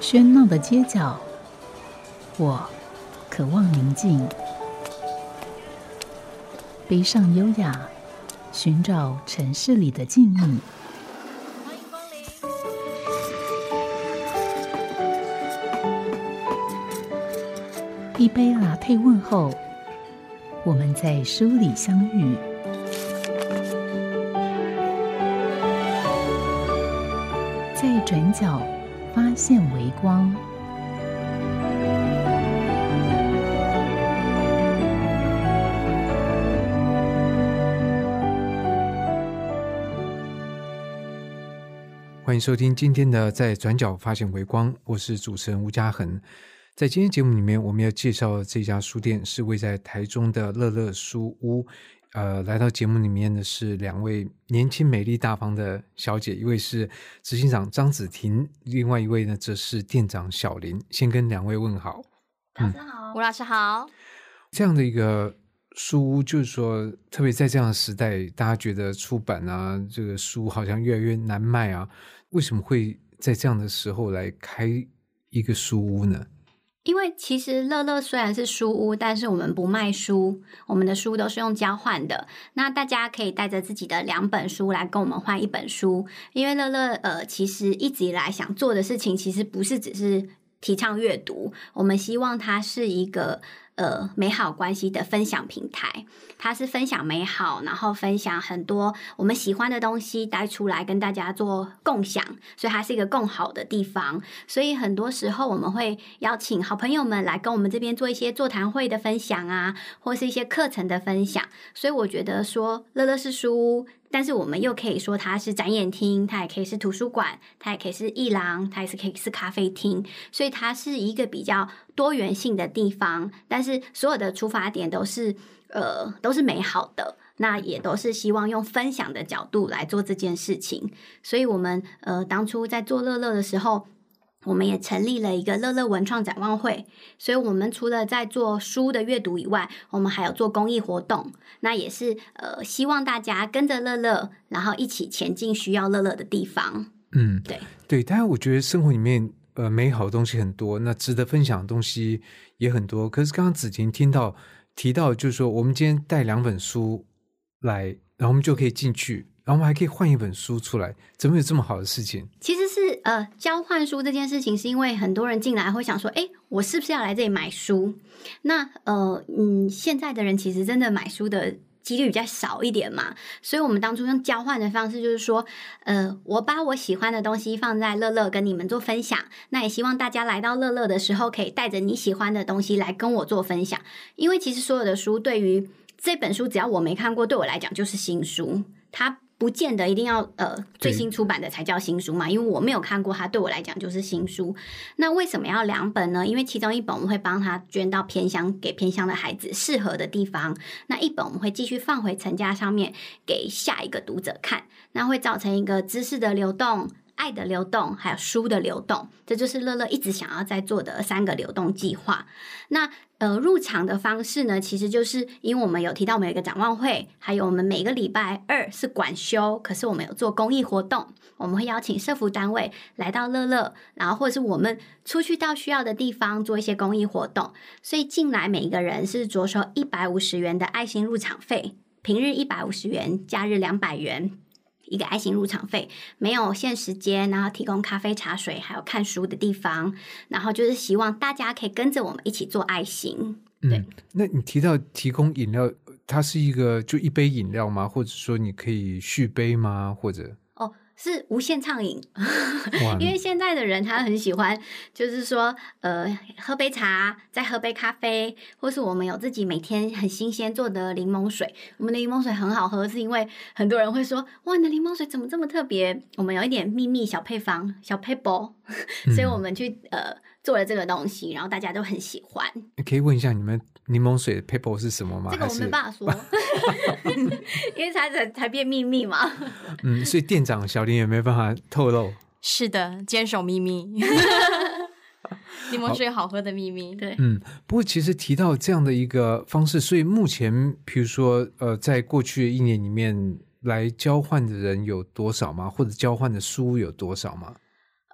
喧闹的街角，我渴望宁静。背上优雅，寻找城市里的静谧。欢迎光临。一杯拿铁问候，我们在书里相遇。在转角发现微光。欢迎收听今天的《在转角发现微光》，我是主持人吴嘉恒。在今天节目里面，我们要介绍的这家书店是位在台中的乐乐书屋。呃，来到节目里面的是两位年轻、美丽、大方的小姐，一位是执行长张子婷，另外一位呢则是店长小林。先跟两位问好。大家好，吴老师好。这样的一个书屋，就是说，特别在这样的时代，大家觉得出版啊，这个书好像越来越难卖啊。为什么会在这样的时候来开一个书屋呢？因为其实乐乐虽然是书屋，但是我们不卖书，我们的书都是用交换的。那大家可以带着自己的两本书来跟我们换一本书。因为乐乐呃，其实一直以来想做的事情，其实不是只是提倡阅读，我们希望它是一个。呃，美好关系的分享平台，它是分享美好，然后分享很多我们喜欢的东西带出来跟大家做共享，所以它是一个更好的地方。所以很多时候我们会邀请好朋友们来跟我们这边做一些座谈会的分享啊，或是一些课程的分享。所以我觉得说乐乐是书。但是我们又可以说它是展演厅，它也可以是图书馆，它也可以是艺廊，它也是可以是咖啡厅，所以它是一个比较多元性的地方。但是所有的出发点都是呃都是美好的，那也都是希望用分享的角度来做这件事情。所以我们呃当初在做乐乐的时候。我们也成立了一个乐乐文创展望会，所以我们除了在做书的阅读以外，我们还有做公益活动。那也是呃，希望大家跟着乐乐，然后一起前进需要乐乐的地方。嗯，对对。当然，我觉得生活里面呃美好的东西很多，那值得分享的东西也很多。可是刚刚子婷听到提到，就是说我们今天带两本书来，然后我们就可以进去。然后我们还可以换一本书出来，怎么有这么好的事情？其实呃，交换书这件事情，是因为很多人进来会想说，哎，我是不是要来这里买书？那呃，嗯，现在的人其实真的买书的几率比较少一点嘛，所以我们当初用交换的方式，就是说，呃，我把我喜欢的东西放在乐乐跟你们做分享，那也希望大家来到乐乐的时候，可以带着你喜欢的东西来跟我做分享，因为其实所有的书对于这本书，只要我没看过，对我来讲就是新书，它。不见得一定要呃最新出版的才叫新书嘛，因为我没有看过它，对我来讲就是新书。那为什么要两本呢？因为其中一本我们会帮他捐到偏乡，给偏乡的孩子适合的地方；那一本我们会继续放回成家上面，给下一个读者看。那会造成一个知识的流动、爱的流动，还有书的流动。这就是乐乐一直想要在做的三个流动计划。那呃，入场的方式呢，其实就是因为我们有提到我们有一个展望会，还有我们每个礼拜二是管休，可是我们有做公益活动，我们会邀请社服单位来到乐乐，然后或者是我们出去到需要的地方做一些公益活动，所以进来每一个人是着收一百五十元的爱心入场费，平日一百五十元，假日两百元。一个爱心入场费，没有限时间，然后提供咖啡、茶水，还有看书的地方，然后就是希望大家可以跟着我们一起做爱心。对，那你提到提供饮料，它是一个就一杯饮料吗？或者说你可以续杯吗？或者？是无限畅饮，因为现在的人他很喜欢，就是说，呃，喝杯茶，再喝杯咖啡，或是我们有自己每天很新鲜做的柠檬水。我们的柠檬水很好喝，是因为很多人会说，哇，你的柠檬水怎么这么特别？我们有一点秘密小配方、小配包，所以我们去呃做了这个东西，然后大家都很喜欢。可以问一下你们。柠檬水的 paper 是什么吗？这个我没办法说，因为才才才变秘密嘛。嗯，所以店长小林也没办法透露。是的，坚守秘密。柠檬水好喝的秘密，对。嗯，不过其实提到这样的一个方式，所以目前，比如说，呃，在过去的一年里面，来交换的人有多少吗？或者交换的书有多少吗？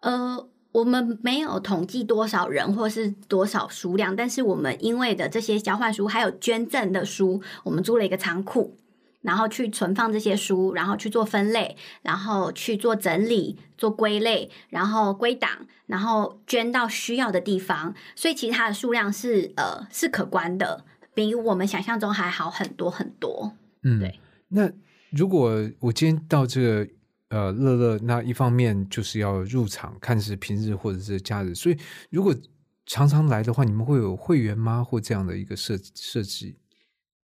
呃。我们没有统计多少人或是多少数量，但是我们因为的这些交换书还有捐赠的书，我们租了一个仓库，然后去存放这些书，然后去做分类，然后去做整理、做归类，然后归档，然后捐到需要的地方。所以其实它的数量是呃是可观的，比我们想象中还好很多很多。嗯，对。那如果我今天到这个呃乐乐，那一方面就是要入场，看是平日或者是假日，所以如果常常来的话，你们会有会员吗？或这样的一个设设计？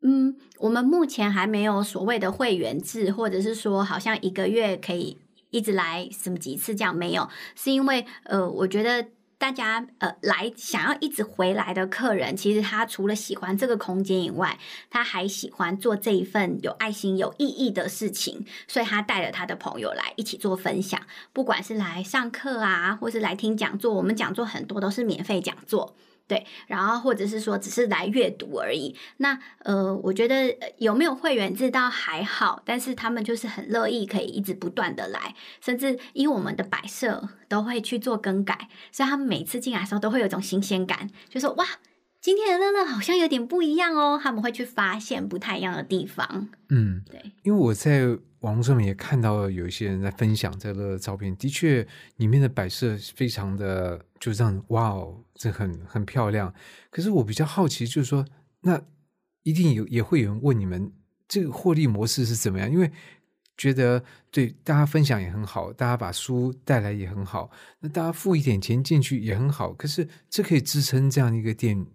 嗯，我们目前还没有所谓的会员制，或者是说好像一个月可以一直来什么几次这样没有，是因为呃，我觉得大家呃来想要一直回来的客人，其实他除了喜欢这个空间以外，他还喜欢做这一份有爱心、有意义的事情，所以他带了他的朋友来一起做分享，不管是来上课啊，或是来听讲座，我们讲座很多都是免费讲座。对，然后或者是说只是来阅读而已。那呃，我觉得有没有会员制倒还好，但是他们就是很乐意可以一直不断的来，甚至因为我们的摆设都会去做更改，所以他们每次进来的时候都会有一种新鲜感，就说哇，今天的乐乐好像有点不一样哦。他们会去发现不太一样的地方。嗯，对，因为我在网络上面也看到有一些人在分享这个照片，的确里面的摆设非常的就这样，哇哦，这很很漂亮。可是我比较好奇，就是说，那一定有也会有人问你们这个获利模式是怎么样？因为觉得对大家分享也很好，大家把书带来也很好，那大家付一点钱进去也很好。可是这可以支撑这样一个店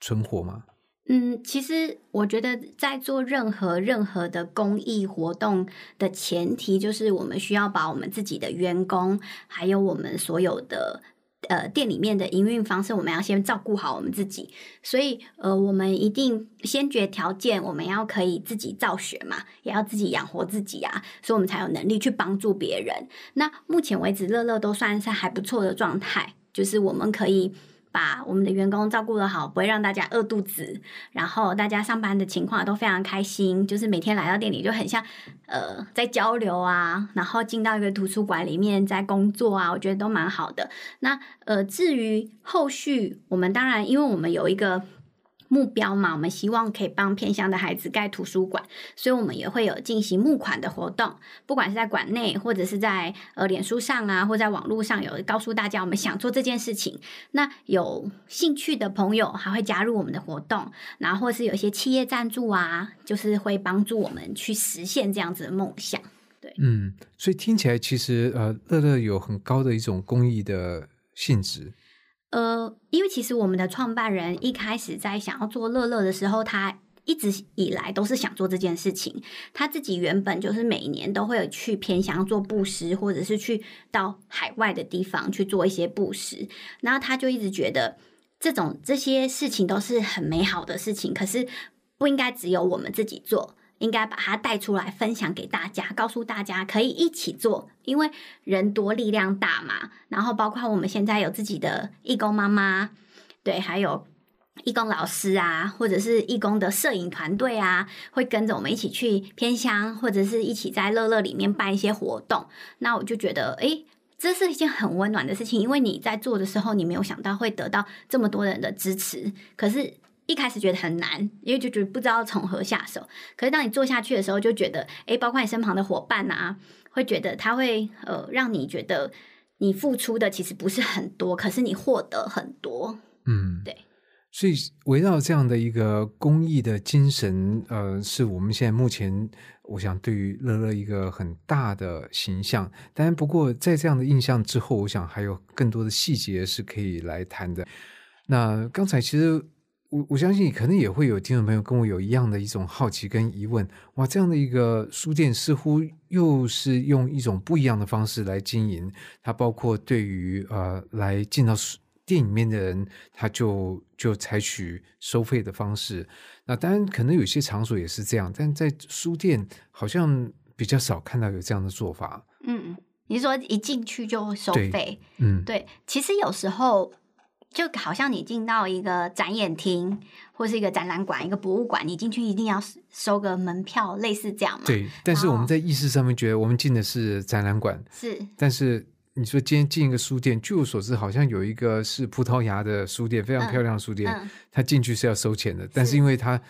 存活吗？嗯，其实我觉得在做任何任何的公益活动的前提，就是我们需要把我们自己的员工，还有我们所有的呃店里面的营运方式，我们要先照顾好我们自己。所以呃，我们一定先决条件，我们要可以自己造血嘛，也要自己养活自己啊，所以我们才有能力去帮助别人。那目前为止，乐乐都算是还不错的状态，就是我们可以。把我们的员工照顾的好，不会让大家饿肚子，然后大家上班的情况都非常开心，就是每天来到店里就很像呃在交流啊，然后进到一个图书馆里面在工作啊，我觉得都蛮好的。那呃至于后续，我们当然因为我们有一个。目标嘛，我们希望可以帮偏乡的孩子盖图书馆，所以我们也会有进行募款的活动，不管是在馆内或者是在呃脸书上啊，或在网络上有告诉大家我们想做这件事情。那有兴趣的朋友还会加入我们的活动，然后或是有一些企业赞助啊，就是会帮助我们去实现这样子的梦想。对，嗯，所以听起来其实呃，乐乐有很高的一种公益的性质。呃，因为其实我们的创办人一开始在想要做乐乐的时候，他一直以来都是想做这件事情。他自己原本就是每年都会有去偏乡做布施，或者是去到海外的地方去做一些布施。然后他就一直觉得这种这些事情都是很美好的事情，可是不应该只有我们自己做。应该把它带出来分享给大家，告诉大家可以一起做，因为人多力量大嘛。然后包括我们现在有自己的义工妈妈，对，还有义工老师啊，或者是义工的摄影团队啊，会跟着我们一起去偏乡，或者是一起在乐乐里面办一些活动。那我就觉得，诶，这是一件很温暖的事情，因为你在做的时候，你没有想到会得到这么多人的支持，可是。一开始觉得很难，因为就觉得不知道从何下手。可是当你做下去的时候，就觉得，诶，包括你身旁的伙伴啊，会觉得他会呃，让你觉得你付出的其实不是很多，可是你获得很多。嗯，对。所以围绕这样的一个公益的精神，呃，是我们现在目前我想对于乐乐一个很大的形象。当然，不过在这样的印象之后，我想还有更多的细节是可以来谈的。那刚才其实。我我相信可能也会有听众朋友跟我有一样的一种好奇跟疑问，哇，这样的一个书店似乎又是用一种不一样的方式来经营，它包括对于呃来进到店里面的人，他就就采取收费的方式。那当然可能有些场所也是这样，但在书店好像比较少看到有这样的做法。嗯，你说一进去就收费？嗯，对，其实有时候。就好像你进到一个展演厅，或是一个展览馆、一个博物馆，你进去一定要收个门票，类似这样嘛？对。但是我们在意识上面觉得，我们进的是展览馆，是。但是你说今天进一个书店，据我所知，好像有一个是葡萄牙的书店，非常嗯漂亮的书店，嗯它进去是要收钱的，但是因为它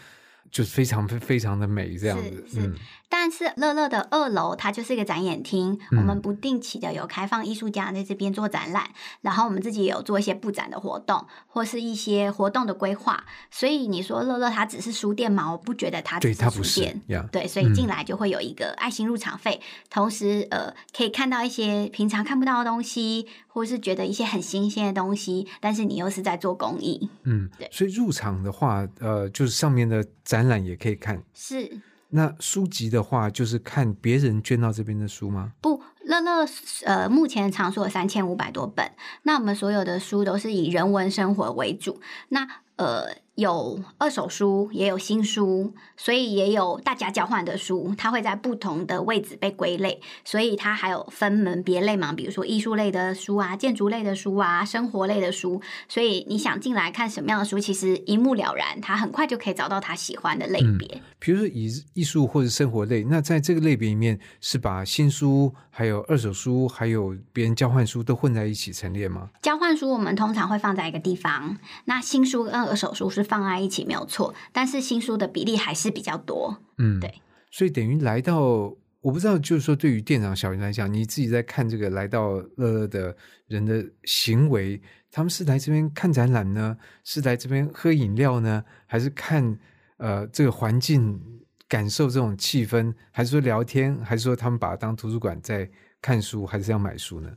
就是非常非常的美，这样子，嗯，但是乐乐的二楼它就是一个展演厅，嗯我们不定期的有开放艺术家在这边做展览，然后我们自己也有做一些布展的活动，或是一些活动的规划。所以你说乐乐它只是书店吗？我不觉得它只对，它不是。呀，对，所以进来就会有一个爱心入场费，同时呃可以看到一些平常看不到的东西，或是觉得一些很新鲜的东西，但是你又是在做公益，嗯对，所以入场的话，呃，就是上面的展览也可以看。是那书籍的话，就是看别人捐到这边的书吗？不，乐乐呃，目前藏书有三千五百多本。那我们所有的书都是以人文生活为主。那呃，有二手书，也有新书，所以也有大家交换的书，它会在不同的位置被归类，所以它还有分门别类嘛，比如说艺术类的书啊、建筑类的书啊、生活类的书。所以你想进来看什么样的书，其实一目了然，他很快就可以找到他喜欢的类别。比如说以艺术或者生活类，那在这个类别里面是把新书、还有二手书、还有别人交换书都混在一起陈列吗？交换书我们通常会放在一个地方，那新书跟二手书是放在一起没有错，但是新书的比例还是比较多。嗯，对。所以等于来到，我不知道，就是说对于店长小云来讲，你自己在看这个来到乐乐的人的行为，他们是来这边看展览呢，是来这边喝饮料呢，还是看呃这个环境，感受这种气氛，还是说聊天，还是说他们把它当图书馆在看书，还是要买书呢？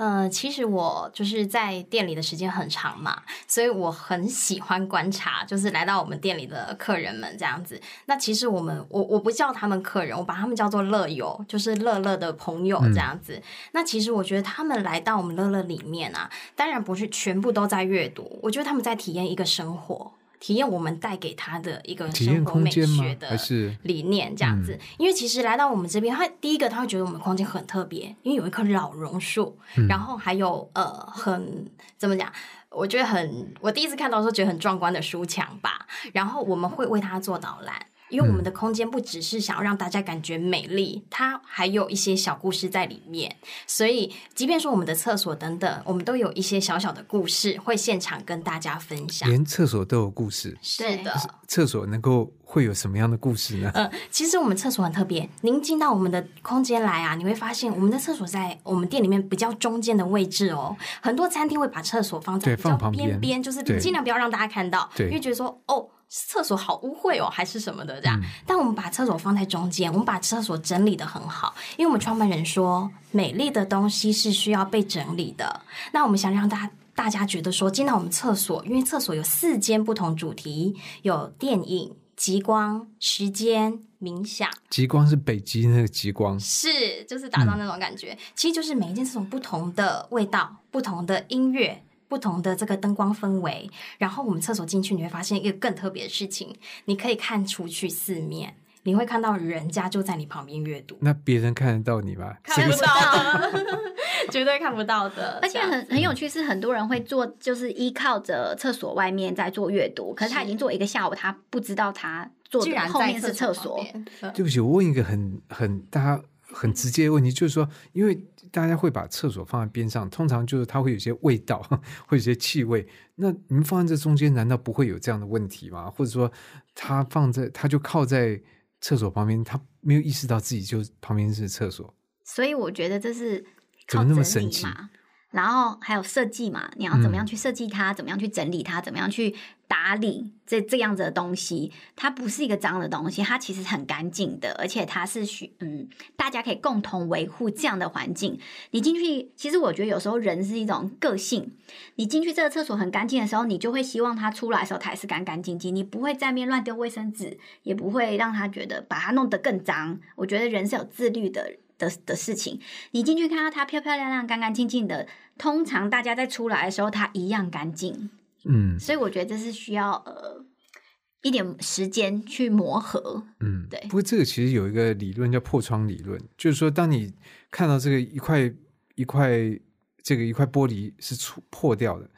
呃，其实我就是在店里的时间很长嘛，所以我很喜欢观察，就是来到我们店里的客人们这样子。那其实我们我我不叫他们客人，我把他们叫做乐友，就是乐乐的朋友这样子。那其实我觉得他们来到我们乐乐里面啊，当然不是全部都在阅读，我觉得他们在体验一个生活。体验我们带给他的一个生活美学？的理念这样子。因为其实来到我们这边，他第一个他会觉得我们空间很特别，因为有一棵老榕树，然后还有呃很怎么讲？我觉得很，我第一次看到的时候觉得很壮观的书墙吧。然后我们会为他做导览。因为我们的空间不只是想要让大家感觉美丽，它还有一些小故事在里面。所以，即便说我们的厕所等等，我们都有一些小小的故事会现场跟大家分享。连厕所都有故事？是的，厕所能够会有什么样的故事呢？呃，其实我们厕所很特别。您进到我们的空间来啊，你会发现我们的厕所在我们店里面比较中间的位置哦。很多餐厅会把厕所放在比较放旁边边边，就是尽量不要让大家看到，因为觉得说哦。厕所好污秽哦，还是什么的这样。嗯但我们把厕所放在中间，我们把厕所整理的很好，因为我们创办人说，美丽的东西是需要被整理的。那我们想让大家大家觉得说，进到我们厕所，因为厕所有四间不同主题，有电影、极光、时间、冥想。极光是北极那个极光，是，就是打造那种感觉。其实就是每一件这种不同的味道、不同的音乐、不同的这个灯光氛围。然后我们厕所进去，你会发现一个更特别的事情，你可以看出去四面，你会看到人家就在你旁边阅读。那别人看得到你吗？看不到的，绝对看不到的。而且很很有趣，是很多人会做，就是依靠着厕所外面在做阅读，可是他已经做一个下午，他不知道他做然的后面是厕所。对不起，我问一个很很大家很直接的问题，就是说，因为大家会把厕所放在边上，通常就是它会有些味道，会有些气味。那你们放在这中间，难道不会有这样的问题吗？或者说，它放在它就靠在厕所旁边，它没有意识到自己就旁边是厕所。所以我觉得这是怎么那么神奇然后还有设计嘛，你要怎么样去设计它，怎么样去整理它，怎么样去打理这这样子的东西，它不是一个脏的东西，它其实很干净的，而且它是需嗯，大家可以共同维护这样的环境。你进去，其实我觉得有时候人是一种个性，你进去这个厕所很干净的时候，你就会希望它出来的时候它也是干干净净，你不会在面乱丢卫生纸，也不会让他觉得把它弄得更脏。我觉得人是有自律的。的的事情，你进去看到它漂漂亮亮、干干净净的，通常大家在出来的时候，它一样干净。嗯所以我觉得这是需要呃一点时间去磨合。嗯，对不过这个其实有一个理论叫破窗理论，就是说，当你看到这个一块一块这个一块玻璃是破破掉的，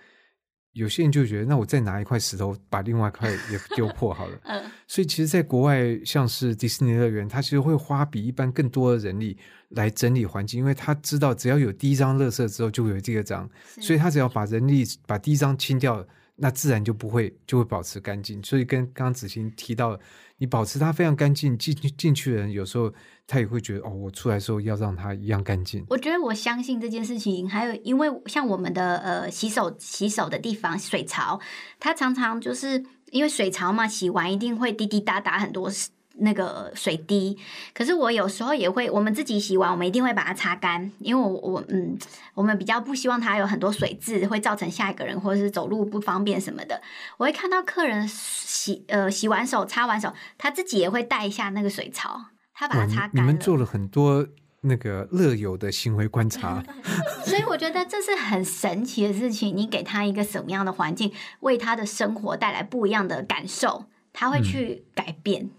有些人就觉得，那我再拿一块石头把另外一块也丢破好了。嗯，所以其实，在国外，像是迪士尼乐园，它其实会花比一般更多的人力来整理环境，因为他知道只要有第一张垃圾之后，就会有第二张，所以他只要把人力把第一张清掉，那自然就不会就会保持干净。所以跟刚刚子欣提到，你保持它非常干净，进进去的人有时候他也会觉得，哦，我出来时候要让它一样干净。我觉得我相信这件事情，还有因为像我们的呃洗手洗手的地方水槽，它常常就是因为水槽嘛，洗完一定会滴滴答答很多那个水滴。可是我有时候也会，我们自己洗完，我们一定会把它擦干，因为我我嗯，我们比较不希望它有很多水渍，会造成下一个人或者是走路不方便什么的。我会看到客人洗呃洗完手擦完手，他自己也会带一下那个水槽，他把它擦干了。你们做了很多那个乐友的行为观察。所以我觉得这是很神奇的事情。你给他一个什么样的环境，为他的生活带来不一样的感受，他会去改变。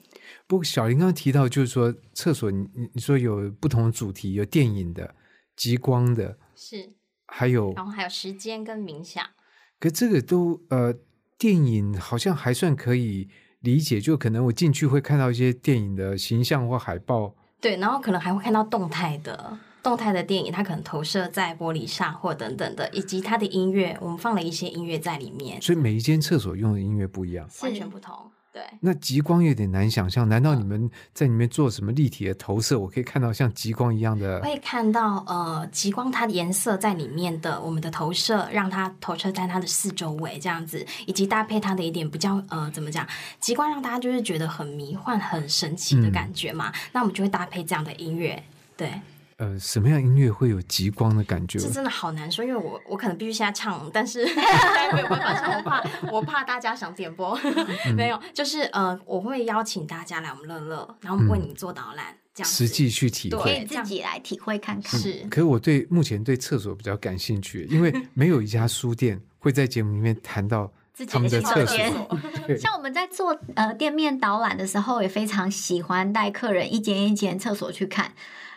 不过小林刚刚提到，就是说厕所，你你你说有不同的主题，有电影的、极光的，是，还有，然后还有时间跟冥想。可这个都呃，电影好像还算可以理解，就可能我进去会看到一些电影的形象或海报，对，然后可能还会看到动态的动态的电影，它可能投射在玻璃上或等等的，以及它的音乐，我们放了一些音乐在里面，所以每一间厕所用的音乐不一样。完全不同。对，那极光有点难想象，难道你们在里面做什么立体的投射？我可以看到像极光一样的会看到呃极光它的颜色在里面的我们的投射，让它投射在它的四周围这样子，以及搭配它的一点比较呃怎么讲，极光让大家就是觉得很迷幻、很神奇的感觉嘛，那我们就会搭配这样的音乐，对。呃什么样音乐会有极光的感觉？这真的好难说，因为我我可能必须现在唱，但是没有办法唱，我怕我怕大家想点播，没有，就是呃，我会邀请大家来我们乐乐，然后我们为你做导览，这样子实际去体会可以会。自己来体会看看。是可是我对目前对厕所比较感兴趣，因为没有一家书店会在节目里面谈到自己他们的厕所。像我们在做呃店面导览的时候，也非常喜欢带客人一间一间厕所去看，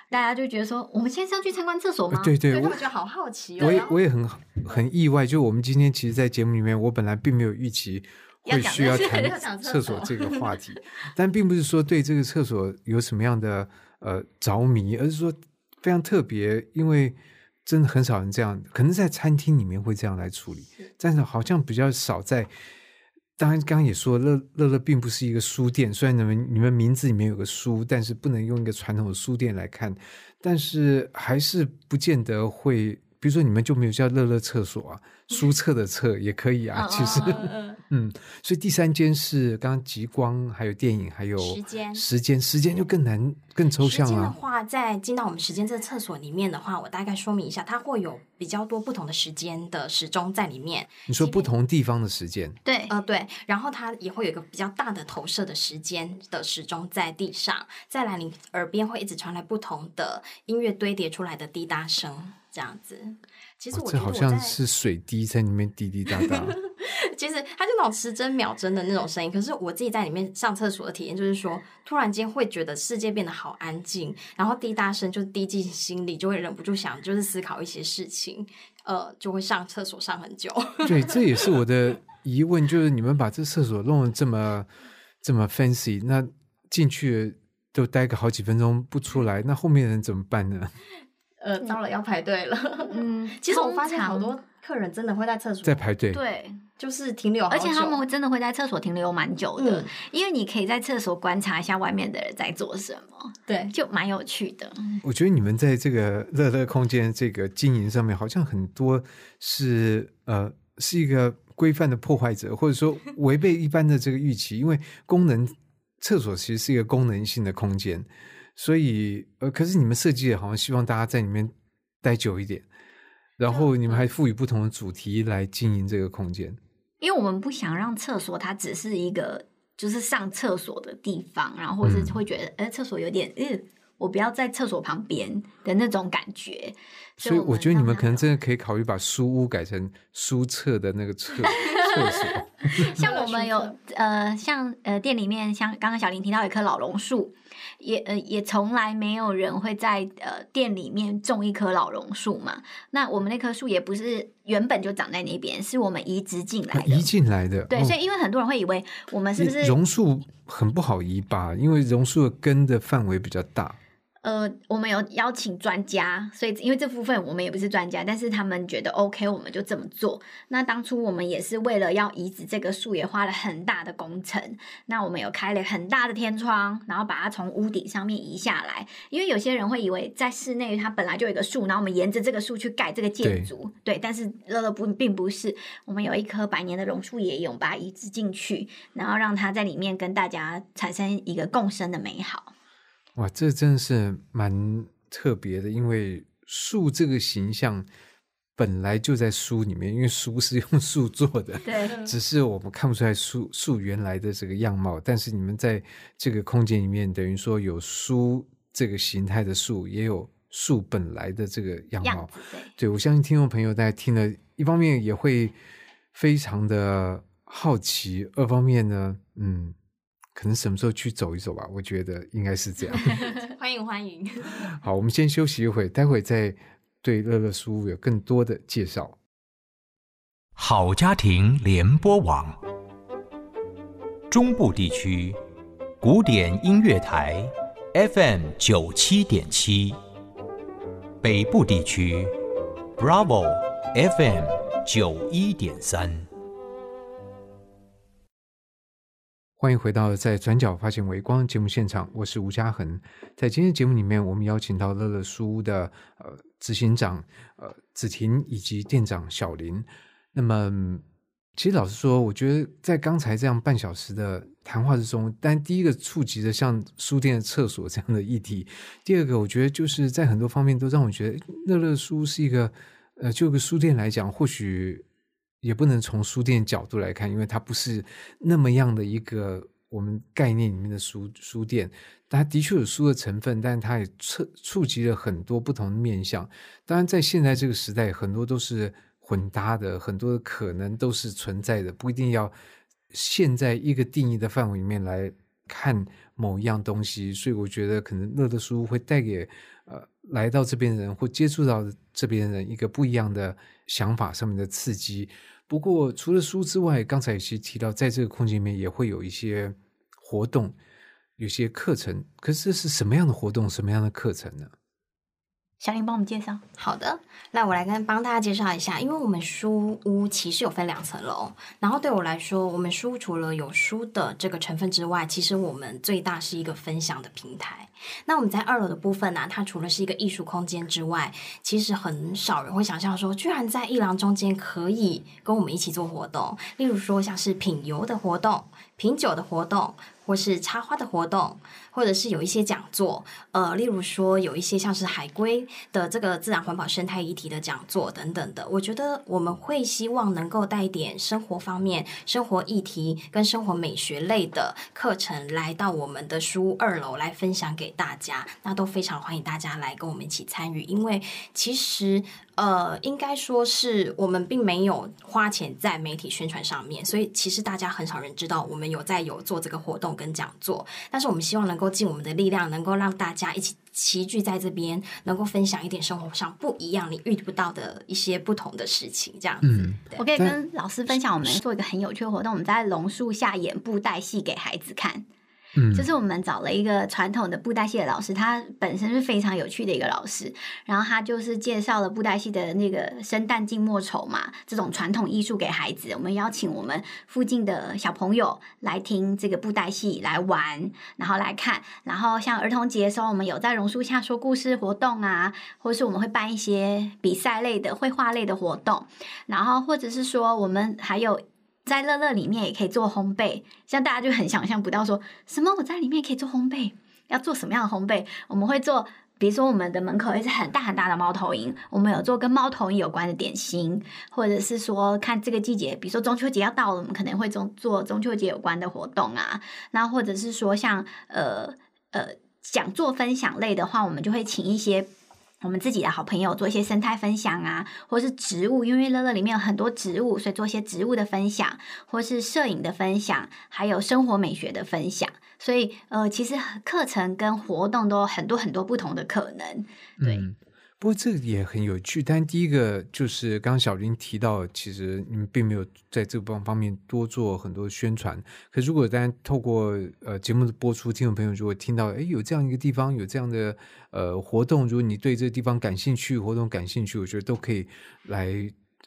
大家就觉得说，我们现在是要去参观厕所吗？对对，我觉得好好奇哦，我也我也很很意外，就我们今天其实，在节目里面，我本来并没有预期会需要谈厕所 这个话题，但并不是说对这个厕所有什么样的呃着迷，而是说非常特别，因为真的很少人这样，可能在餐厅里面会这样来处理，但是好像比较少在。当然，刚刚也说乐乐乐并不是一个书店，虽然你们你们名字里面有个书，但是不能用一个传统的书店来看，但是还是不见得会，比如说你们就没有叫乐乐厕所啊，书厕的厕也可以啊，其实，嗯，所以第三间是刚刚极光，还有电影，还有时间。时间，时间就更难更抽时间的象了。话，在进到我们时间这个厕所里面的话，我大概说明一下，它会有比较多不同的时间的时钟在里面。你说不同地方的时间，对，呃，对，然后它也会有一个比较大的投射的时间的时钟在地上，再来你耳边会一直传来不同的音乐堆叠出来的滴答声，这样子。其实哦这好我觉得我在，像是水滴在里面滴滴答答。其实它就那种时针秒针的那种声音。可是我自己在里面上厕所的体验就是说，突然间会觉得世界变得好安静，然后滴答声就滴进心里，就会忍不住想就是思考一些事情，呃，就会上厕所上很久。对，这也是我的 疑问，就是你们把这厕所弄得这么这么 fancy，那进去都待个好几分钟不出来，那后面的人怎么办呢？呃，到了要排队了。嗯，其实我发现好多客人真的会在厕所在排队，对，就是停留，而且他们真的会在厕所停留蛮久的，嗯因为你可以在厕所观察一下外面的人在做什么，对就蛮有趣的。我觉得你们在这个乐乐空间这个经营上面，好像很多是呃是一个规范的破坏者，或者说违背一般的这个预期，因为功能厕所其实是一个功能性的空间，所以呃，可是你们设计的好像希望大家在里面待久一点，然后你们还赋予不同的主题来经营这个空间。因为我们不想让厕所它只是一个就是上厕所的地方，然后或是嗯会觉得，哎、厕所有点，嗯、我不要在厕所旁边的那种感觉。所以我觉得你们可能真的可以考虑把书屋改成书册的那个厕 厕所。像我们有呃，像呃店里面，像刚刚小林提到一棵老榕树，也呃也从来没有人会在呃店里面种一棵老榕树嘛。那我们那棵树也不是原本就长在那边，是我们移植进来的。移进来的，对，哦所以因为很多人会以为我们是不是榕树很不好移吧？因为榕树的根的范围比较大。呃，我们有邀请专家，所以因为这部分我们也不是专家，但是他们觉得 OK，我们就这么做。那当初我们也是为了要移植这个树，也花了很大的工程。那我们有开了很大的天窗，然后把它从屋顶上面移下来。因为有些人会以为在室内它本来就有一个树，然后我们沿着这个树去盖这个建筑，对。但是乐乐不并不是，我们有一棵百年的榕树也有把它移植进去，然后让它在里面跟大家产生一个共生的美好。哇，这真的是蛮特别的，因为树这个形象本来就在书里面，因为书是用树做的，对。只是我们看不出来树树原来的这个样貌。但是你们在这个空间里面，等于说有书这个形态的树，也有树本来的这个样貌。对，我相信听众朋友大家听了，一方面也会非常的好奇，二方面呢，嗯，可能什么时候去走一走吧？我觉得应该是这样。欢 迎 欢迎。好，我们先休息一会，待会再对乐乐书屋有更多的介绍。好家庭联播网，中部地区古典音乐台 FM 九七点七，北部地区 Bravo FM 九一点三。欢迎回到在转角发现微光节目现场，我是吴嘉恒。在今天节目里面，我们邀请到乐乐书屋的呃执行长呃子婷以及店长小林。那么，其实老实说，我觉得在刚才这样半小时的谈话之中，但第一个触及的像书店的厕所这样的议题，第二个我觉得就是在很多方面都让我觉得乐乐书是一个呃，就个书店来讲，或许也不能从书店角度来看，因为它不是那么样的一个我们概念里面的书书店。它的确有书的成分，但它也触触及了很多不同的面向。当然，在现在这个时代，很多都是混搭的，很多的可能都是存在的，不一定要现在一个定义的范围里面来看某一样东西。所以，我觉得可能乐乐书会带给呃来到这边的人或接触到这边人一个不一样的想法上面的刺激。不过，除了书之外，刚才也是提到，在这个空间里面也会有一些活动，有些课程。可是，这是什么样的活动，什么样的课程呢？小林帮我们介绍。好的，那我来跟帮大家介绍一下，因为我们书屋其实有分两层楼，然后对我来说，我们书除了有书的这个成分之外，其实我们最大是一个分享的平台。那我们在二楼的部分呢、它除了是一个艺术空间之外，其实很少人会想象说，居然在一廊中间可以跟我们一起做活动，例如说像是品油的活动、品酒的活动。或是插花的活动，或者是有一些讲座，呃，例如说有一些像是海龟的这个自然环保生态议题的讲座等等的，我觉得我们会希望能够带一点生活方面、生活议题跟生活美学类的课程来到我们的书二楼来分享给大家，那都非常欢迎大家来跟我们一起参与，因为其实。呃，应该说是我们并没有花钱在媒体宣传上面，所以其实大家很少人知道我们有在有做这个活动跟讲座。但是我们希望能够尽我们的力量，能够让大家一起齐聚在这边，能够分享一点生活上不一样、你遇不到的一些不同的事情，这样子。嗯我可以跟老师分享，我们做一个很有趣的活动，我们在榕树下演布袋戏给孩子看。就是我们找了一个传统的布袋戏的老师，他本身是非常有趣的一个老师，然后他就是介绍了布袋戏的那个生旦净末丑嘛，这种传统艺术给孩子。我们邀请我们附近的小朋友来听这个布袋戏来玩，然后来看。然后像儿童节的时候，我们有在榕树下说故事活动啊，或是我们会办一些比赛类的绘画类的活动，然后或者是说我们还有。在乐乐里面也可以做烘焙，像大家就很想象不到说什么我在里面可以做烘焙，要做什么样的烘焙？我们会做，比如说我们的门口有一只很大很大的猫头鹰，我们有做跟猫头鹰有关的点心，或者是说看这个季节，比如说中秋节要到了，我们可能会中做中秋节有关的活动啊，那或者是说像呃呃。讲座分享类的话，我们就会请一些。我们自己的好朋友做一些生态分享啊，或是植物，因为乐乐里面有很多植物，所以做一些植物的分享，或是摄影的分享，还有生活美学的分享。所以，呃，其实课程跟活动都有很多很多不同的可能。对。不过这个也很有趣，但第一个就是刚小林提到，其实你们并没有在这方方面多做很多宣传。可如果大家透过呃节目的播出，听众朋友如果听到，哎，有这样一个地方，有这样的呃活动，如果你对这个地方感兴趣，活动感兴趣，我觉得都可以来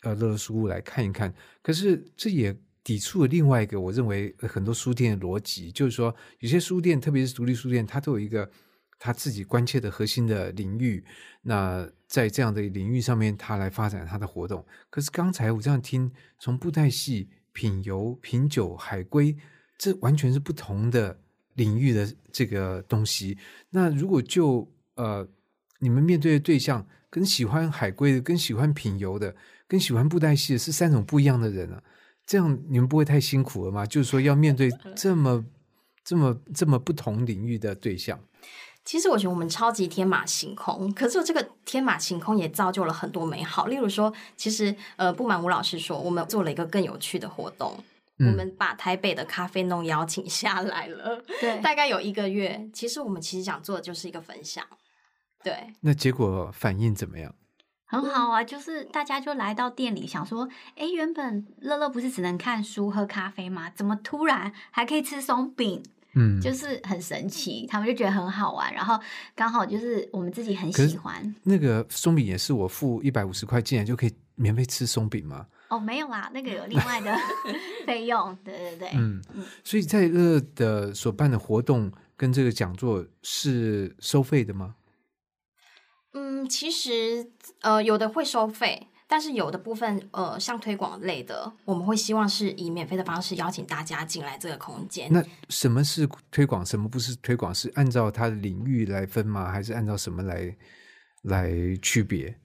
呃乐乐书屋来看一看。可是这也抵触了另外一个，我认为很多书店的逻辑，就是说有些书店，特别是独立书店，它都有一个。他自己关切的核心的领域，那在这样的领域上面，他来发展他的活动。可是刚才我这样听，从布袋戏、品油、品酒、海龟，这完全是不同的领域的这个东西。那如果就呃，你们面对的对象跟喜欢海龟的、跟喜欢品油的、跟喜欢布袋戏的是三种不一样的人啊，这样你们不会太辛苦了吗？就是说要面对 这么、这么、这么不同领域的对象。其实我觉得我们超级天马行空，可是这个天马行空也造就了很多美好。例如说，其实呃，不瞒吴老师说，我们做了一个更有趣的活动，我们把台北的咖啡弄邀请下来了，对，大概有一个月。其实我们其实想做的就是一个分享，对。那结果反应怎么样？很好啊，就是大家就来到店里，想说，哎，原本乐乐不是只能看书喝咖啡吗？怎么突然还可以吃松饼？嗯，就是很神奇，他们就觉得很好玩，然后刚好就是我们自己很喜欢。那个松饼也是我付一百五十块进来就可以免费吃松饼吗？哦，没有啦，那个有另外的 费用。对对对，嗯，所以在乐的所办的活动跟这个讲座是收费的吗？嗯，其实呃，有的会收费。但是有的部分，呃，像推广类的，我们会希望是以免费的方式邀请大家进来这个空间。那什么是推广？什么不是推广？是按照它的领域来分吗？还是按照什么来来区别？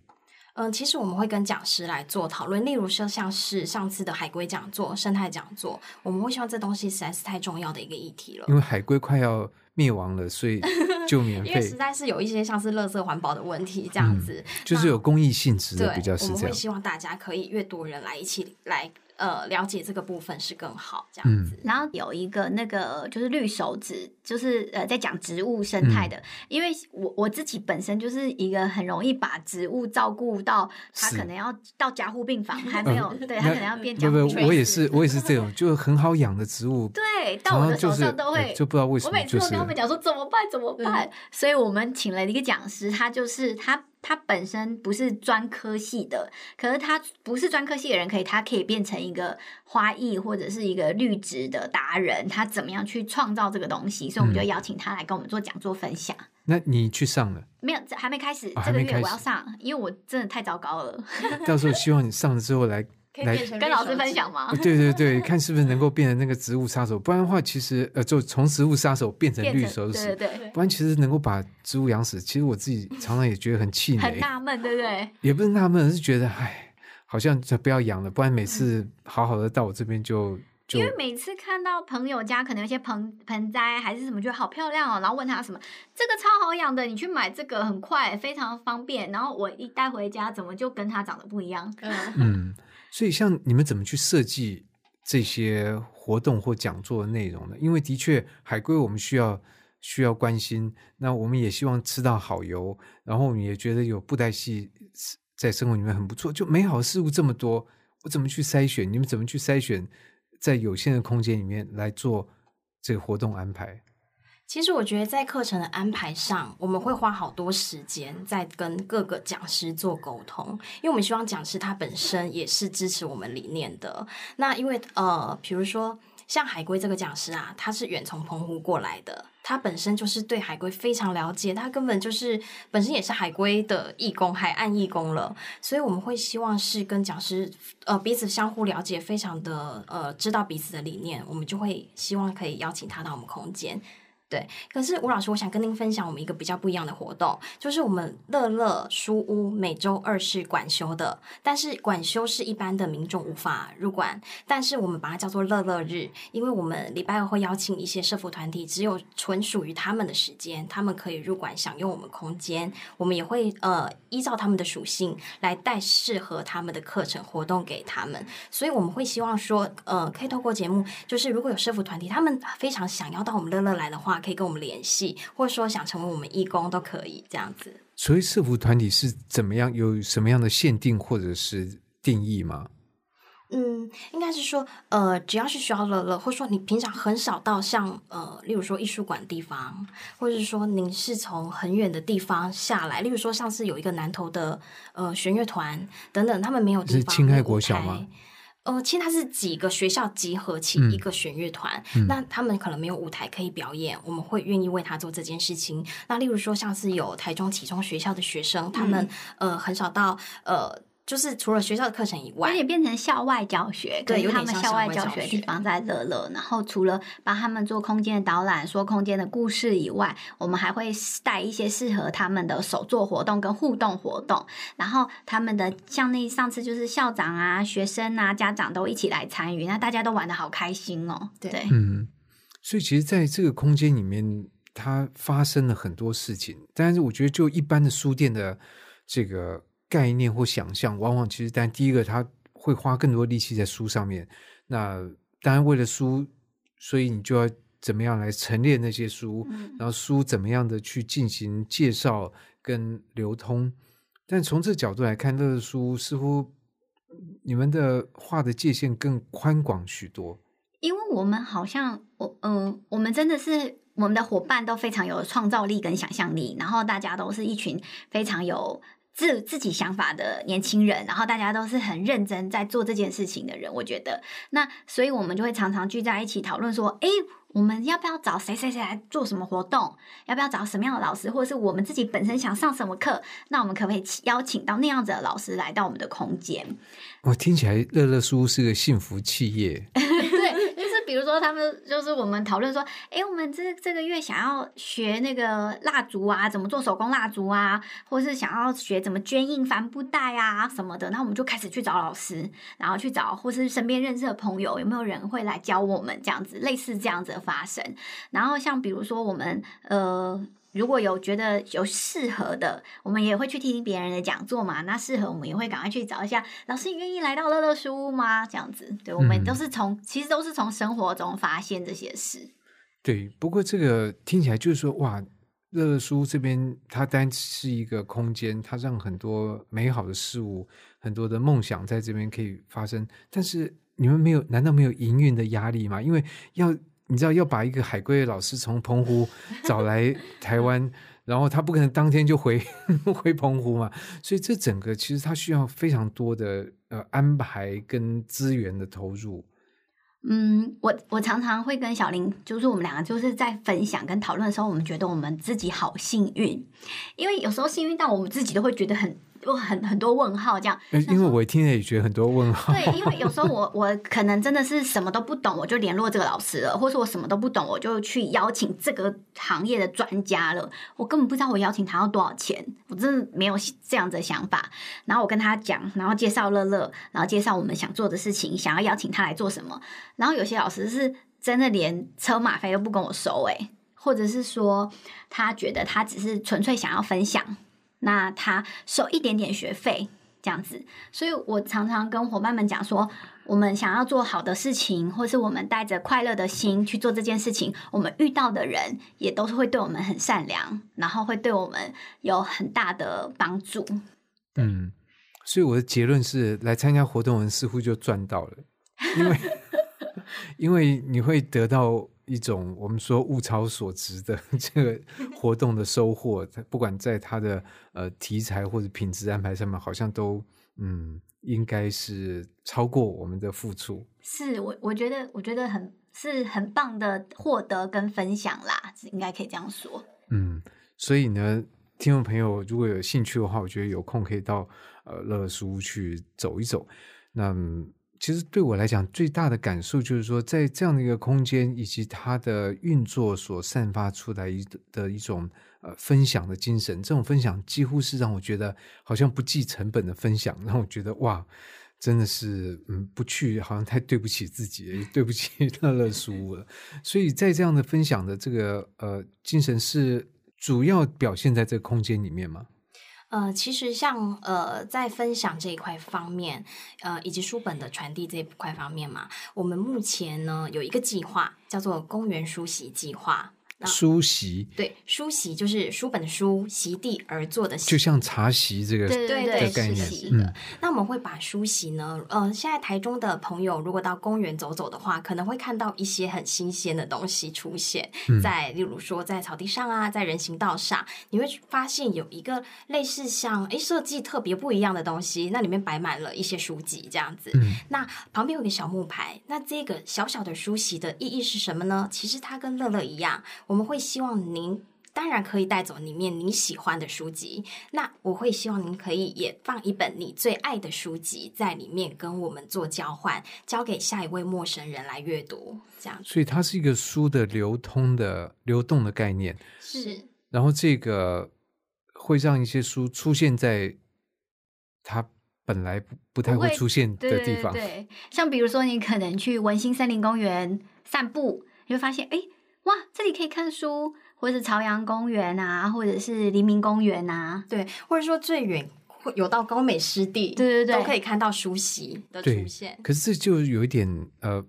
嗯，其实我们会跟讲师来做讨论。例如说，像是上次的海龟讲座、生态讲座，我们会希望这东西实在是太重要的一个议题了。因为海龟快要灭亡了，所以就免费。因为实在是有一些像是垃圾环保的问题，这样子就是有公益性质的比较是这样。我们会希望大家可以越多人来一起来。呃，了解这个部分是更好这样子。然后有一个那个就是绿手指，就是呃在讲植物生态的。因为我我自己本身就是一个很容易把植物照顾到，他可能要到加护病房 还没有，对他可能要变。不不，我也是我也是这种，就是很好养的植物。对，到我的手上都会，就不知道为什么。我每次都跟他们讲说怎么办怎么办，所以我们请了一个讲师，他就是他。他本身不是专科系的，可是他不是专科系的人，可以他可以变成一个花艺或者是一个绿植的达人。他怎么样去创造这个东西？所以我们就邀请他来跟我们做讲座分享。那你去上了？没有，还没开始。这个月我要上，因为我真的太糟糕了。到时候希望你上了之后来。来跟老师分享吗？对对对，看是不是能够变成那个植物杀手，不然的话，其实呃，就从植物杀手变成绿手指，对对对，不然其实能够把植物养死，其实我自己 常常也觉得很气馁，很纳闷，对不对？也不是纳闷，是觉得唉，好像就不要养了，不然每次好好的到我这边就就因为每次看到朋友家可能有些盆盆栽还是什么，觉得好漂亮哦，然后问他什么这个超好养的，你去买这个很快，非常方便，然后我一带回家，怎么就跟它长得不一样？嗯。所以，像你们怎么去设计这些活动或讲座的内容呢？因为的确，海龟我们需要需要关心，那我们也希望吃到好油，然后我们也觉得有布袋戏在生活里面很不错。就美好事物这么多，我怎么去筛选？你们怎么去筛选，在有限的空间里面来做这个活动安排？其实我觉得在课程的安排上，我们会花好多时间在跟各个讲师做沟通，因为我们希望讲师他本身也是支持我们理念的。那因为呃，比如说像海龟这个讲师啊，他是远从澎湖过来的，他本身就是对海龟非常了解，他根本就是本身也是海龟的义工、海岸义工了。所以我们会希望是跟讲师呃彼此相互了解，非常的呃知道彼此的理念，我们就会希望可以邀请他到我们空间。对，可是吴老师，我想跟您分享我们一个比较不一样的活动，就是我们乐乐书屋每周二是管休的，但是管休是一般的民众无法入馆，但是我们把它叫做乐乐日，因为我们礼拜二会邀请一些社服团体，只有纯属于他们的时间，他们可以入馆享用我们空间，我们也会呃依照他们的属性来带适合他们的课程活动给他们，所以我们会希望说，呃，可以透过节目，就是如果有社服团体，他们非常想要到我们乐乐来的话。可以跟我们联系，或者说想成为我们义工都可以这样子。所以社服团体是怎么样？有什么样的限定或者是定义吗？嗯，应该是说，呃，只要是需要乐乐，或者说你平常很少到像呃，例如说艺术馆地方，或者是说您是从很远的地方下来，例如说上次有一个南投的呃弦乐团等等，他们没有地方，青海国小吗？呃，其实它是几个学校集合起一个弦乐团，那他们可能没有舞台可以表演，我们会愿意为他做这件事情。那例如说，像是有台中启中学校的学生，他们呃很少到呃。就是除了学校的课程以外，而且变成校外教学，对，他们校外教学的地方在乐乐。然后除了帮他们做空间的导览、说空间的故事以外，我们还会带一些适合他们的手作活动跟互动活动。然后他们的像那上次就是校长啊、学生啊、家长都一起来参与，那大家都玩的好开心哦。对，嗯，所以其实在这个空间里面，它发生了很多事情。但是我觉得，就一般的书店的这个。概念或想象，往往其实，但第一个他会花更多力气在书上面。那当然，为了书，所以你就要怎么样来陈列那些书，然后书怎么样的去进行介绍跟流通。但从这角度来看，乐书似乎你们的画的界限更宽广许多。因为我们好像，我嗯，我们真的是我们的伙伴都非常有创造力跟想象力，然后大家都是一群非常有。自自己想法的年轻人，然后大家都是很认真在做这件事情的人，我觉得，那所以我们就会常常聚在一起讨论说，诶，我们要不要找谁谁谁来做什么活动？要不要找什么样的老师，或者是我们自己本身想上什么课？那我们可不可以邀请到那样子的老师来到我们的空间？我听起来乐乐书是个幸福企业。比如说，他们就是我们讨论说，哎，我们这这个月想要学那个蜡烛啊，怎么做手工蜡烛啊，或是想要学怎么捐印帆布袋啊什么的，那我们就开始去找老师，然后去找或是身边认识的朋友，有没有人会来教我们这样子，类似这样子的发生。然后像比如说我们呃。如果有觉得有适合的，我们也会去听别人的讲座嘛。那适合我们也会赶快去找一下老师，你愿意来到乐乐书屋吗？这样子，对，我们都是从其实都是从生活中发现这些事。对，不过这个听起来就是说，哇，乐乐书这边它单是一个空间，它让很多美好的事物、很多的梦想在这边可以发生。但是你们没有，难道没有营运的压力吗？因为要。你知道要把一个海归老师从澎湖找来台湾，然后他不可能当天就回 回澎湖嘛，所以这整个其实他需要非常多的呃安排跟资源的投入。嗯，我我常常会跟小林，就是我们两个就是在分享跟讨论的时候，我们觉得我们自己好幸运，因为有时候幸运到我们自己都会觉得很。有很很多问号这样，因为我听了也觉得很多问号。对，因为有时候我 我可能真的是什么都不懂，我就联络这个老师了，或者我什么都不懂，我就去邀请这个行业的专家了。我根本不知道我邀请他要多少钱，我真的没有这样的想法。然后我跟他讲，然后介绍乐乐，然后介绍我们想做的事情，想要邀请他来做什么。然后有些老师是真的连车马费都不跟我收，诶，或者是说他觉得他只是纯粹想要分享。那他收一点点学费这样子，所以我常常跟伙伴们讲说，我们想要做好的事情，或是我们带着快乐的心去做这件事情，我们遇到的人也都是会对我们很善良，然后会对我们有很大的帮助。嗯，所以我的结论是，来参加活动人似乎就赚到了，因为 因为你会得到。一种我们说物超所值的 这个活动的收获，不管在它的呃题材或者品质安排上面，好像都嗯应该是超过我们的付出。是我我觉得我觉得很是很棒的获得跟分享啦，应该可以这样说。嗯，所以呢，听众朋友如果有兴趣的话，我觉得有空可以到呃乐书去走一走。那其实对我来讲，最大的感受就是说，在这样的一个空间以及它的运作所散发出来一的一种呃分享的精神，这种分享几乎是让我觉得好像不计成本的分享，让我觉得哇，真的是嗯，不去好像太对不起自己，对不起 乐乐书了。所以在这样的分享的这个呃精神是主要表现在这个空间里面吗？呃，其实像呃，在分享这一块方面，呃，以及书本的传递这一块方面嘛，我们目前呢有一个计划，叫做“公园书席计划”。书席对，书席就是书本的书，席地而坐的席，就像茶席这个对对对概念。是的。那我们会把书席呢，呃，现在台中的朋友如果到公园走走的话，可能会看到一些很新鲜的东西出现在，例如说在草地上啊，在人行道上，你会发现有一个类似像哎设计特别不一样的东西，那里面摆满了一些书籍这样子。那旁边有个小木牌，那这个小小的书席的意义是什么呢？其实它跟乐乐一样。我们会希望您当然可以带走里面你喜欢的书籍，那我会希望您可以也放一本你最爱的书籍在里面跟我们做交换，交给下一位陌生人来阅读，这样。所以它是一个书的流通的流动的概念，是。然后这个会让一些书出现在它本来不不太会出现的地方，对，像比如说你可能去文心森林公园散步，你会发现，哎。哇，这里可以看书，或者是朝阳公园啊，或者是黎明公园啊，对，或者说最远会有到高美湿地，对对对，都可以看到书席的出现。可是这就有一点呃，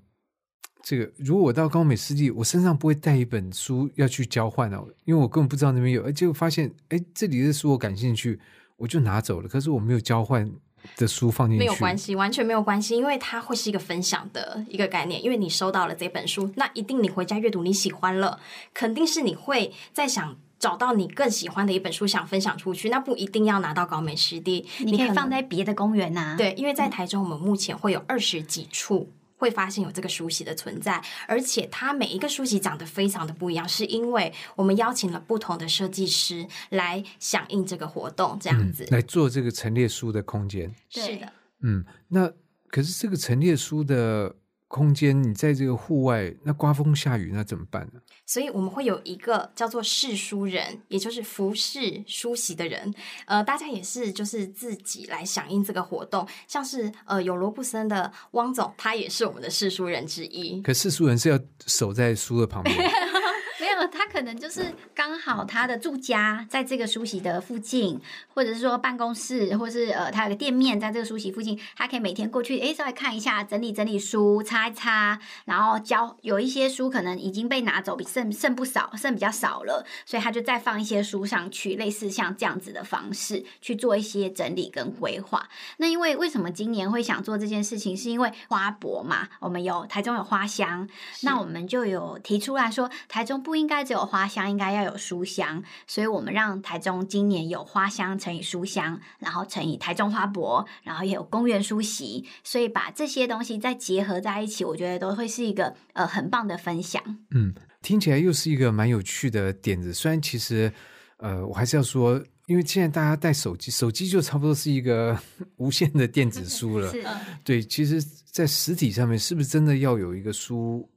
这个如果我到高美湿地，我身上不会带一本书要去交换哦，因为我根本不知道那边有，结果发现哎，这里的书我感兴趣，我就拿走了，可是我没有交换。的书放进去没有关系，完全没有关系，因为它会是一个分享的一个概念。因为你收到了这本书，那一定你回家阅读你喜欢了，肯定是你会再想找到你更喜欢的一本书想分享出去。那不一定要拿到高美湿地，你可以放在别的公园呐。对，因为在台中，我们目前会有二十几处。会发现有这个书籍的存在，而且它每一个书籍长得非常的不一样，是因为我们邀请了不同的设计师来响应这个活动，这样子来做这个陈列书的空间。是的，嗯，那可是这个陈列书的。空间，你在这个户外，那刮风下雨，那怎么办呢？所以我们会有一个叫做侍书人，也就是服侍书席的人。呃，大家也是就是自己来响应这个活动，像是呃有罗布森的汪总，他也是我们的侍书人之一。可侍书人是要守在书的旁边。他可能就是刚好他的住家在这个书席的附近，或者是说办公室，或是呃他有个店面在这个书席附近，他可以每天过去，哎，稍微看一下，整理整理书，擦一擦，然后交有一些书可能已经被拿走，比剩剩不少，剩比较少了，所以他就再放一些书上去，类似像这样子的方式去做一些整理跟规划。那因为为什么今年会想做这件事情，是因为花博嘛，我们有台中有花香，那我们就有提出来说，台中不应该。只有花香，应该要有书香，所以我们让台中今年有花香乘以书香，然后乘以台中花博，然后也有公园书席，所以把这些东西再结合在一起，我觉得都会是一个呃很棒的分享。嗯，听起来又是一个蛮有趣的点子。虽然其实呃，我还是要说，因为现在大家带手机，手机就差不多是一个 无线的电子书了。是，对，其实，在实体上面，是不是真的要有一个书？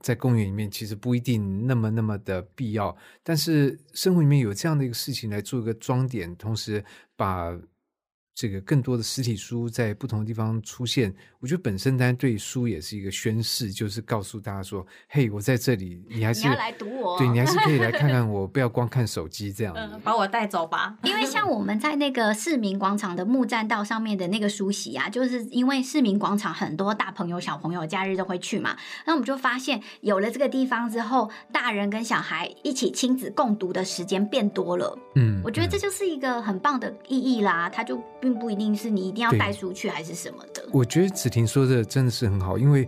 在公园里面，其实不一定那么那么的必要，但是生活里面有这样的一个事情来做一个装点，同时把。这个更多的实体书在不同的地方出现，我觉得本身当然对书也是一个宣示，就是告诉大家说：“嘿，我在这里，你还是要来读我，对你还是可以来看看 我，不要光看手机这样。”嗯把我带走吧。因为像我们在那个市民广场的木栈道上面的那个书席啊，就是因为市民广场很多大朋友小朋友假日都会去嘛，那我们就发现有了这个地方之后，大人跟小孩一起亲子共读的时间变多了。嗯，我觉得这就是一个很棒的意义啦，它就。并不一定是你一定要带书去还是什么的。我觉得子婷说的真的是很好，因为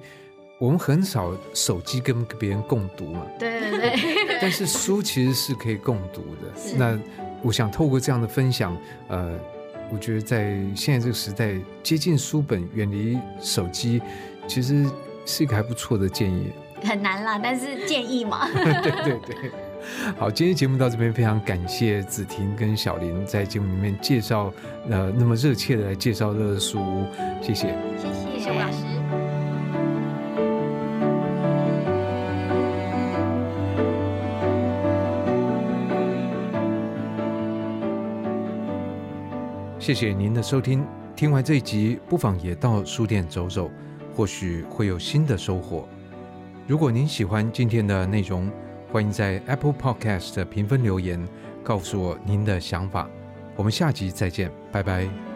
我们很少手机跟别人共读嘛。对对对。但是书其实是可以共读的。那我想透过这样的分享，呃，我觉得在现在这个时代，接近书本、远离手机，其实是一个还不错的建议。很难啦，但是建议嘛。对 对对。好，今天节目到这边，非常感谢子婷跟小林在节目里面介绍，呃，那么热切的来介绍乐书，谢谢，谢谢吴老师。谢谢您的收听，听完这一集，不妨也到书店走走，或许会有新的收获。如果您喜欢今天的内容，欢迎在 Apple Podcast 的评分留言，告诉我您的想法。我们下集再见，拜拜。